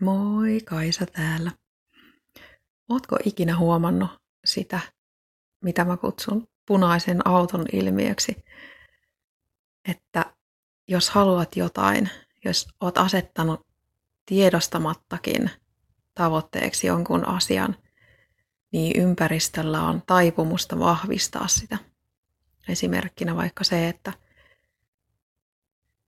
Moi, Kaisa täällä. Ootko ikinä huomannut sitä, mitä mä kutsun punaisen auton ilmiöksi? Että jos haluat jotain, jos oot asettanut tiedostamattakin tavoitteeksi jonkun asian, niin ympäristöllä on taipumusta vahvistaa sitä. Esimerkkinä vaikka se, että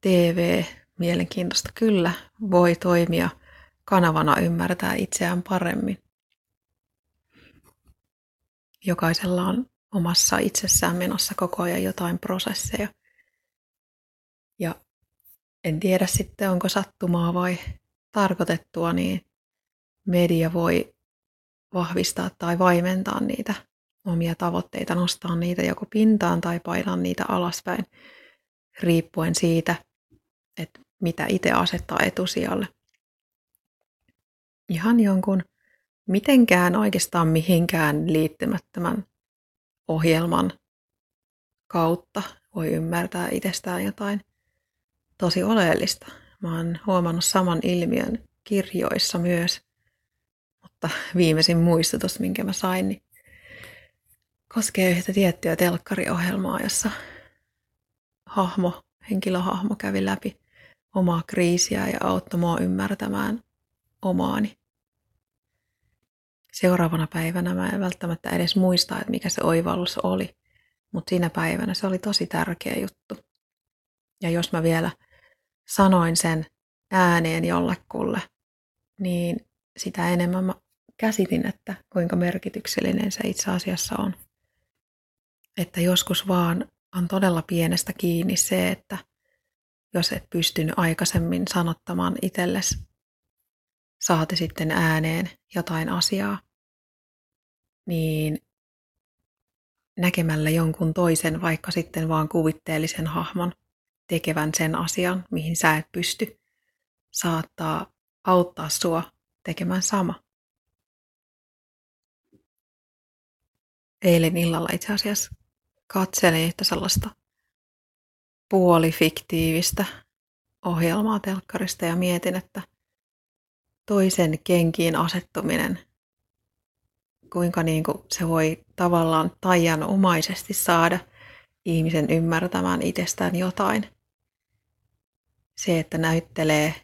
TV, mielenkiintoista kyllä, voi toimia – kanavana ymmärtää itseään paremmin. Jokaisella on omassa itsessään menossa koko ajan jotain prosesseja. Ja en tiedä sitten, onko sattumaa vai tarkoitettua, niin media voi vahvistaa tai vaimentaa niitä omia tavoitteita, nostaa niitä joko pintaan tai painaa niitä alaspäin, riippuen siitä, että mitä itse asettaa etusijalle ihan jonkun mitenkään oikeastaan mihinkään liittymättömän ohjelman kautta voi ymmärtää itsestään jotain tosi oleellista. Mä oon huomannut saman ilmiön kirjoissa myös, mutta viimeisin muistutus, minkä mä sain, niin koskee yhtä tiettyä telkkariohjelmaa, jossa hahmo, henkilöhahmo kävi läpi omaa kriisiä ja auttoi mua ymmärtämään omaani. Seuraavana päivänä mä en välttämättä edes muista, että mikä se oivallus oli, mutta siinä päivänä se oli tosi tärkeä juttu. Ja jos mä vielä sanoin sen ääneen jollekulle, niin sitä enemmän mä käsitin, että kuinka merkityksellinen se itse asiassa on. Että joskus vaan on todella pienestä kiinni se, että jos et pystynyt aikaisemmin sanottamaan itsellesi saati sitten ääneen jotain asiaa, niin näkemällä jonkun toisen, vaikka sitten vaan kuvitteellisen hahmon, tekevän sen asian, mihin sä et pysty, saattaa auttaa sua tekemään sama. Eilen illalla itse asiassa katselin yhtä sellaista puolifiktiivistä ohjelmaa telkkarista ja mietin, että – toisen kenkiin asettuminen, kuinka niin kuin se voi tavallaan taianomaisesti saada ihmisen ymmärtämään itsestään jotain. Se, että näyttelee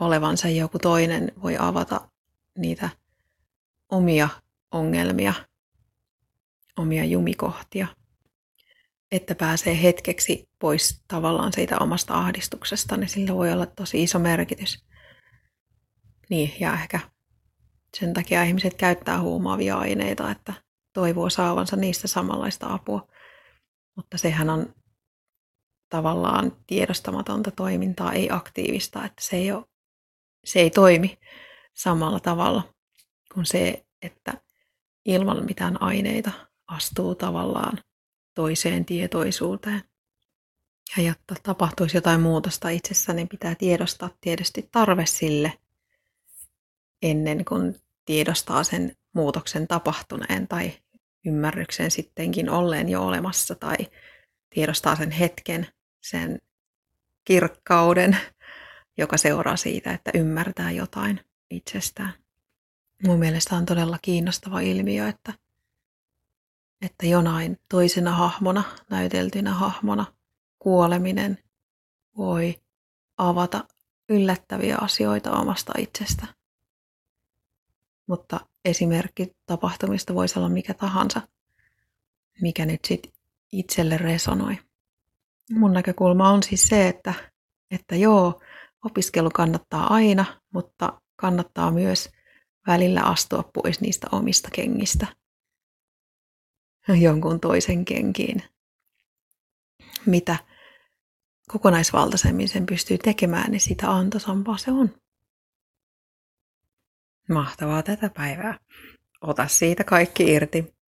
olevansa joku toinen, voi avata niitä omia ongelmia, omia jumikohtia, että pääsee hetkeksi pois tavallaan siitä omasta ahdistuksesta, niin sillä voi olla tosi iso merkitys. Niin, ja ehkä sen takia ihmiset käyttää huumaavia aineita, että toivoo saavansa niistä samanlaista apua. Mutta sehän on tavallaan tiedostamatonta toimintaa, ei aktiivista, että se ei, ole, se ei toimi samalla tavalla kuin se, että ilman mitään aineita astuu tavallaan toiseen tietoisuuteen. Ja jotta tapahtuisi jotain muutosta itsessä, niin pitää tiedostaa tietysti tarve sille – ennen kuin tiedostaa sen muutoksen tapahtuneen tai ymmärryksen sittenkin olleen jo olemassa tai tiedostaa sen hetken, sen kirkkauden, joka seuraa siitä, että ymmärtää jotain itsestään. Mun mielestä on todella kiinnostava ilmiö, että, että jonain toisena hahmona, näyteltynä hahmona, kuoleminen voi avata yllättäviä asioita omasta itsestä mutta esimerkki tapahtumista voisi olla mikä tahansa, mikä nyt sitten itselle resonoi. Mun näkökulma on siis se, että, että joo, opiskelu kannattaa aina, mutta kannattaa myös välillä astua pois niistä omista kengistä jonkun toisen kenkiin. Mitä kokonaisvaltaisemmin sen pystyy tekemään, niin sitä antoisampaa se on. Mahtavaa tätä päivää. Ota siitä kaikki irti.